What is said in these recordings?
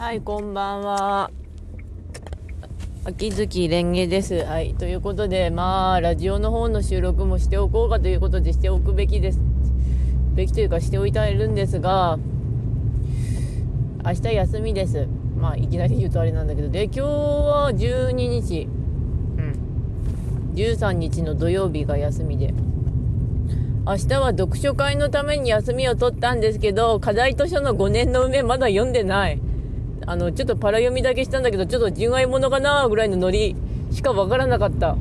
はい、こんばんは。秋月蓮華です。はい、ということで、まあ、ラジオの方の収録もしておこうかということでしておくべきです。べきというかしておいているんですが、明日休みです。まあ、いきなり言うとあれなんだけど、で、今日は12日、うん、13日の土曜日が休みで、明日は読書会のために休みを取ったんですけど、課題図書の5年の梅まだ読んでない。あの、ちょっとパラ読みだけしたんだけど、ちょっと純愛者かなぐらいのノリしかわからなかった。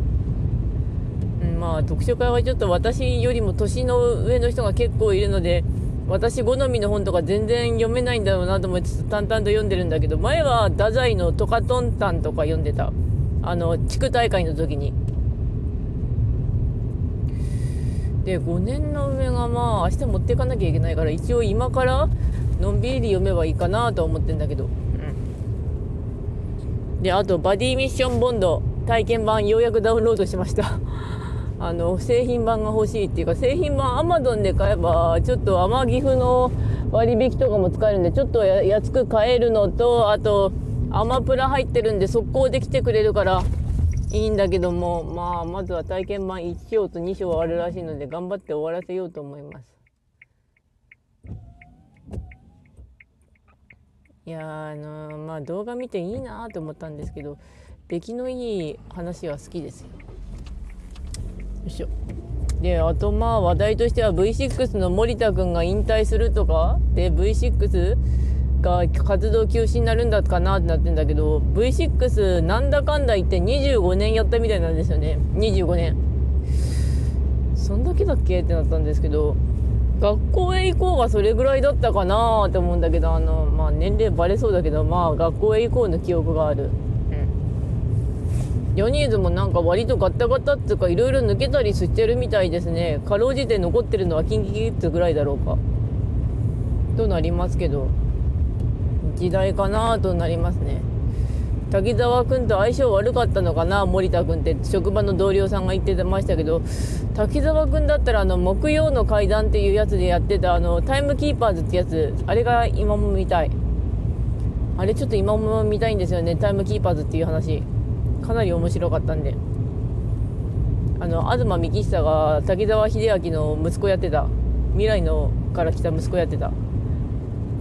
うん、まあ、読書会はちょっと私よりも年の上の人が結構いるので、私好みの本とか全然読めないんだろうなと思いつつ淡々と読んでるんだけど、前は太宰のトカトンタンとか読んでた。あの、地区大会の時に。で5年の上がまあ明日持っていかなきゃいけないから一応今からのんびり読めばいいかなと思ってんだけど、であとバディミッションボンド体験版ようやくダウンロードしました あの製品版が欲しいっていうか製品版アマゾンで買えばちょっと天岐阜の割引とかも使えるんでちょっと安く買えるのとあとアマプラ入ってるんで速攻で来てくれるからいいんだけども、まあ、まずは体験版1章と2章あるらしいので、頑張って終わらせようと思います。いやあの、まあ動画見ていいなと思ったんですけど、出来のいい話は好きですよ。よいしょ。で、あとまあ話題としては V6 の森田くんが引退するとか、で、V6 が活動休止になるんだかなってなってんだけど V6 なんだかんだ言って25年やったみたいなんですよね25年そんだけだっけ？ってなったんですけど学校へ行こうがそれぐらいだったかなって思うんだけどあのまあ年齢バレそうだけどまあ学校へ行こうの記憶がある。うん。ジョニーズもなんか割とガッタガタっていうかいろいろ抜けたりしてるみたいですね。かろうじて残ってるのはキンキキッズぐらいだろうか。となりますけど時代かなとなりますね滝沢君と相性悪かったのかな森田君って。職場の同僚さんが言ってましたけど滝沢君だったらあの木曜の階段っていうやつでやってたあのタイムキーパーズってやつ。あれが今も見たい。あれちょっと今も見たいんですよね。タイムキーパーズっていう話。かなり面白かったんで。あの東幹久が滝沢秀明の息子やってた。未来のから来た息子やってた。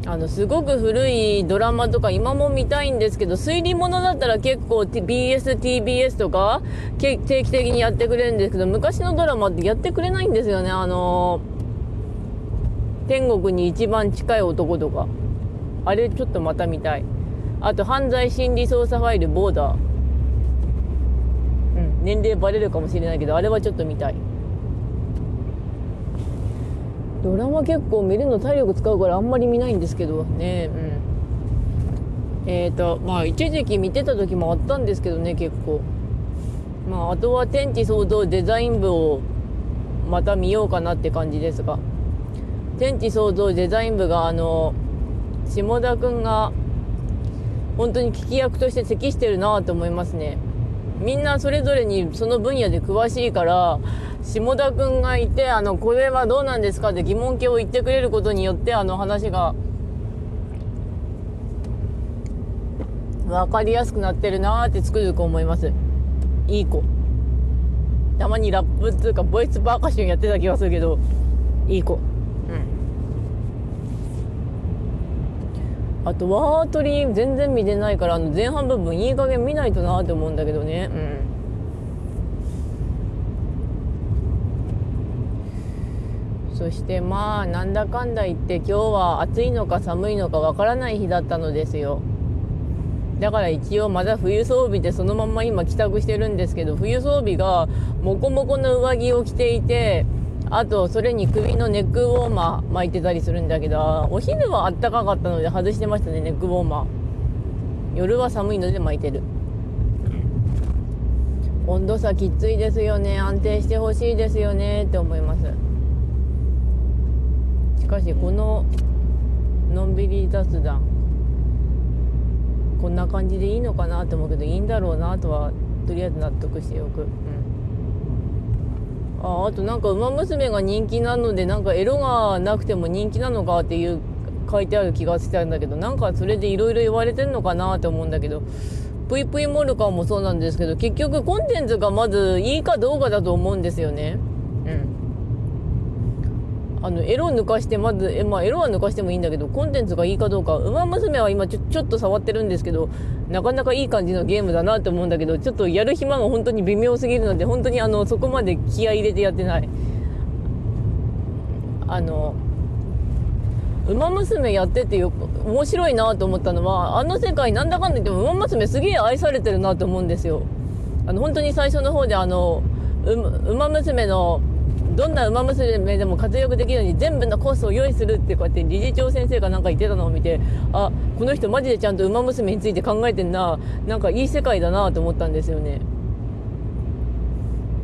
あのすごく古いドラマとか今も見たいんですけど推理物だったら結構 BS、TBS とか定期的にやってくれるんですけど昔のドラマってやってくれないんですよね。あの天国に一番近い男とか。あれちょっとまた見たい。あと犯罪心理捜査ファイルボーダー。うん。年齢バレるかもしれないけどあれはちょっと見たい。ドラマ結構見るの体力使うからあんまり見ないんですけどね。うん。えっ、ー、とまあ一時期見てた時もあったんですけどね結構。まああとは天地創造デザイン部をまた見ようかなって感じですが。天地創造デザイン部があの下田くんが本当に聞き役として適してるなと思いますね。みんなそれぞれにその分野で詳しいから下田くんがいてあのこれはどうなんですかって疑問形を言ってくれることによってあの話が分かりやすくなってるなーってつくづく思います。いい子。たまにラップっていうかボイスパーカッションやってた気がするけどいい子。うん。あとワートリー全然見てないからあの前半部分いい加減見ないとなって思うんだけどね。うんそしてまあなんだかんだ言って今日は暑いのか寒いのかわからない日だったのですよ。だから一応まだ冬装備でそのまま今帰宅してるんですけど冬装備がモコモコの上着を着ていてあとそれに首のネックウォーマー巻いてたりするんだけどお昼はあったかかったので外してましたねネックウォーマー。夜は寒いので巻いてる。温度差きついですよね安定してほしいですよねって思います。しかしこののんびり雑談こんな感じでいいのかなと思うけどいいんだろうなとはとりあえず納得しておく、うん。ああとなんか「ウマ娘」が人気なのでなんかエロがなくても人気なのかっていう書いてある気がしたんだけどなんかそれでいろいろ言われてんのかなって思うんだけどぷいぷいモルカーもそうなんですけど結局コンテンツがまずいいかどうかだと思うんですよね。うん。あのエロ抜かしてまずえ、まあ、エロは抜かしてもいいんだけどコンテンツがいいかどうか「ウマ娘」は今ちょちょっと触ってるんですけどなかなかいい感じのゲームだなって思うんだけどちょっとやる暇が本当に微妙すぎるので本当にあのそこまで気合入れてやってない。あの「ウマ娘」やっててよ面白いなと思ったのはあの世界なんだかんだ言っても「ウマ娘」すげえ愛されてるなと思うんですよ。あの本当に最初の方であの「ウマ娘」のどんな馬娘でも活躍できるように全部のコースを用意するってこうやって理事長先生がなんか言ってたのを見てあこの人マジでちゃんと馬娘について考えてんな。なんかいい世界だなと思ったんですよね。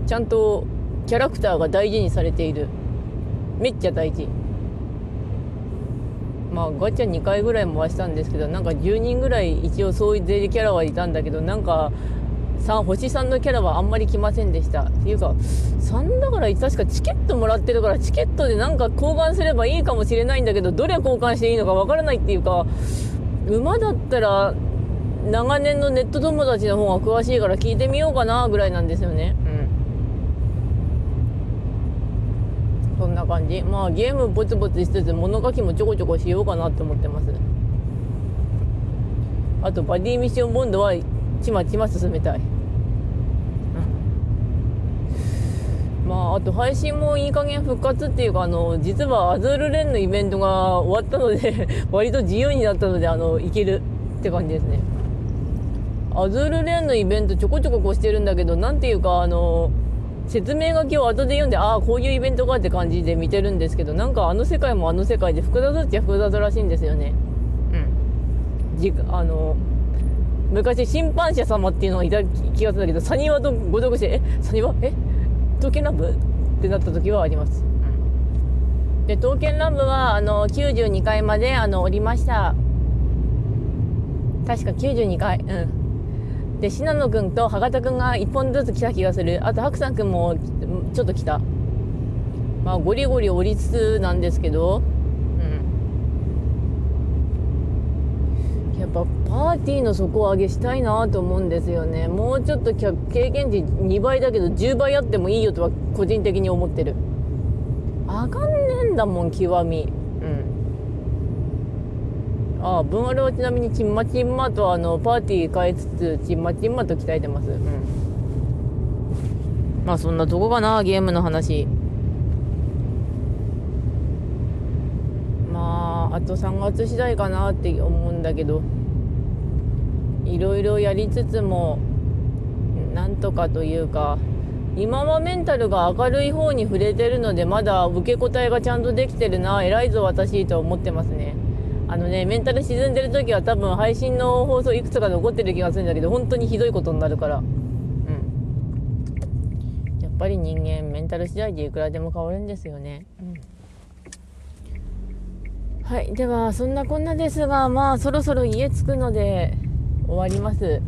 ちゃんとキャラクターが大事にされている。めっちゃ大事。まあガチャ2回ぐらい回したんですけどなんか10人ぐらい一応そういう税キャラはいたんだけどなんか3星3のキャラはあんまり来ませんでした。っていうか3だから確かチケットもらってるからチケットでなんか交換すればいいかもしれないんだけどどれ交換していいのかわからないっていうか馬だったら長年のネット友達の方が詳しいから聞いてみようかなぐらいなんですよね。うん。そんな感じ。まあゲームぼつぼつしつつ物書きもちょこちょこしようかなって思ってます。あとバディミッションボンドはちまちま進めたい。まあ、あと配信もいい加減復活っていうか、あの、実はアズールレンのイベントが終わったので 割と自由になったので、あの、いけるって感じですね。アズールレンのイベントちょこちょここうしてるんだけど、なんていうか、あの、説明書きを後で読んで、ああ、こういうイベントかって感じで見てるんですけど、なんかあの世界もあの世界で複雑っちゃ複雑らしいんですよね。うん。じあの、昔審判者様っていうのがいた気がするんだけど、サニワとご読して、え、サニワ？え？刀剣乱舞ってなった時はあります。で、刀剣乱舞は、あの、92階まで、あの、降りました。確か92階。うん。で、信濃くんと博多くんが1本ずつ来た気がする。あと、白山くんも、ちょっと来た。まあ、ゴリゴリ降りつつなんですけど、やっぱパーティーの底上げしたいなと思うんですよね。もうちょっと経験値2倍だけど10倍あってもいいよとは個人的に思ってる。あかんねえんだもん極み。うん。ああ分割はちなみにちんまちんまとあのパーティー変えつつちんまちんまと鍛えてます。うん。まあそんなとこかなゲームの話。まああと3月次第かなって思うんだけど。いろいろやりつつもなんとかというか今はメンタルが明るい方に触れてるのでまだ受け答えがちゃんとできてるな偉いぞ私と思ってますね。あのねメンタル沈んでる時は多分配信の放送いくつか残ってる気がするんだけど本当にひどいことになるから。うん。やっぱり人間メンタル次第でいくらでも変わるんですよね。うん。はいではそんなこんなですがまあそろそろ家着くので終わります。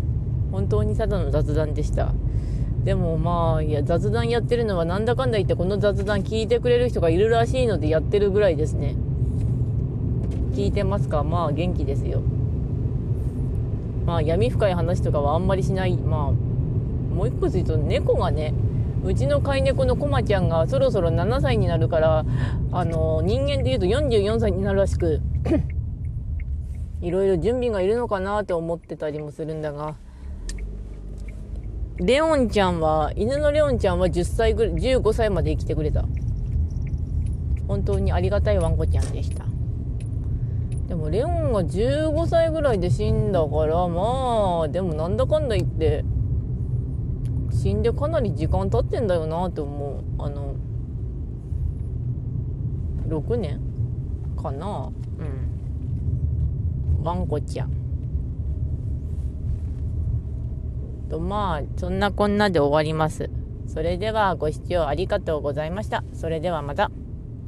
本当にただの雑談でした。でもまあいや雑談やってるのはなんだかんだ言ってこの雑談聞いてくれる人がいるらしいのでやってるぐらいですね。聞いてますか？まあ元気ですよ。まあ闇深い話とかはあんまりしない。まあもう一個言うと猫がねうちの飼い猫のコマちゃんがそろそろ7歳になるからあの人間でいうと44歳になるらしく。いろいろ準備がいるのかなって思ってたりもするんだが。レオンちゃんは犬のレオンちゃんは10歳ぐらい15歳まで生きてくれた。本当にありがたいワンコちゃんでした。でもレオンが15歳ぐらいで死んだからまあでもなんだかんだ言って死んでかなり時間経ってんだよなって思う。あの6年かな。うん。ワンコちゃん。とまあそんなこんなで終わります。それではご視聴ありがとうございました。それではまた。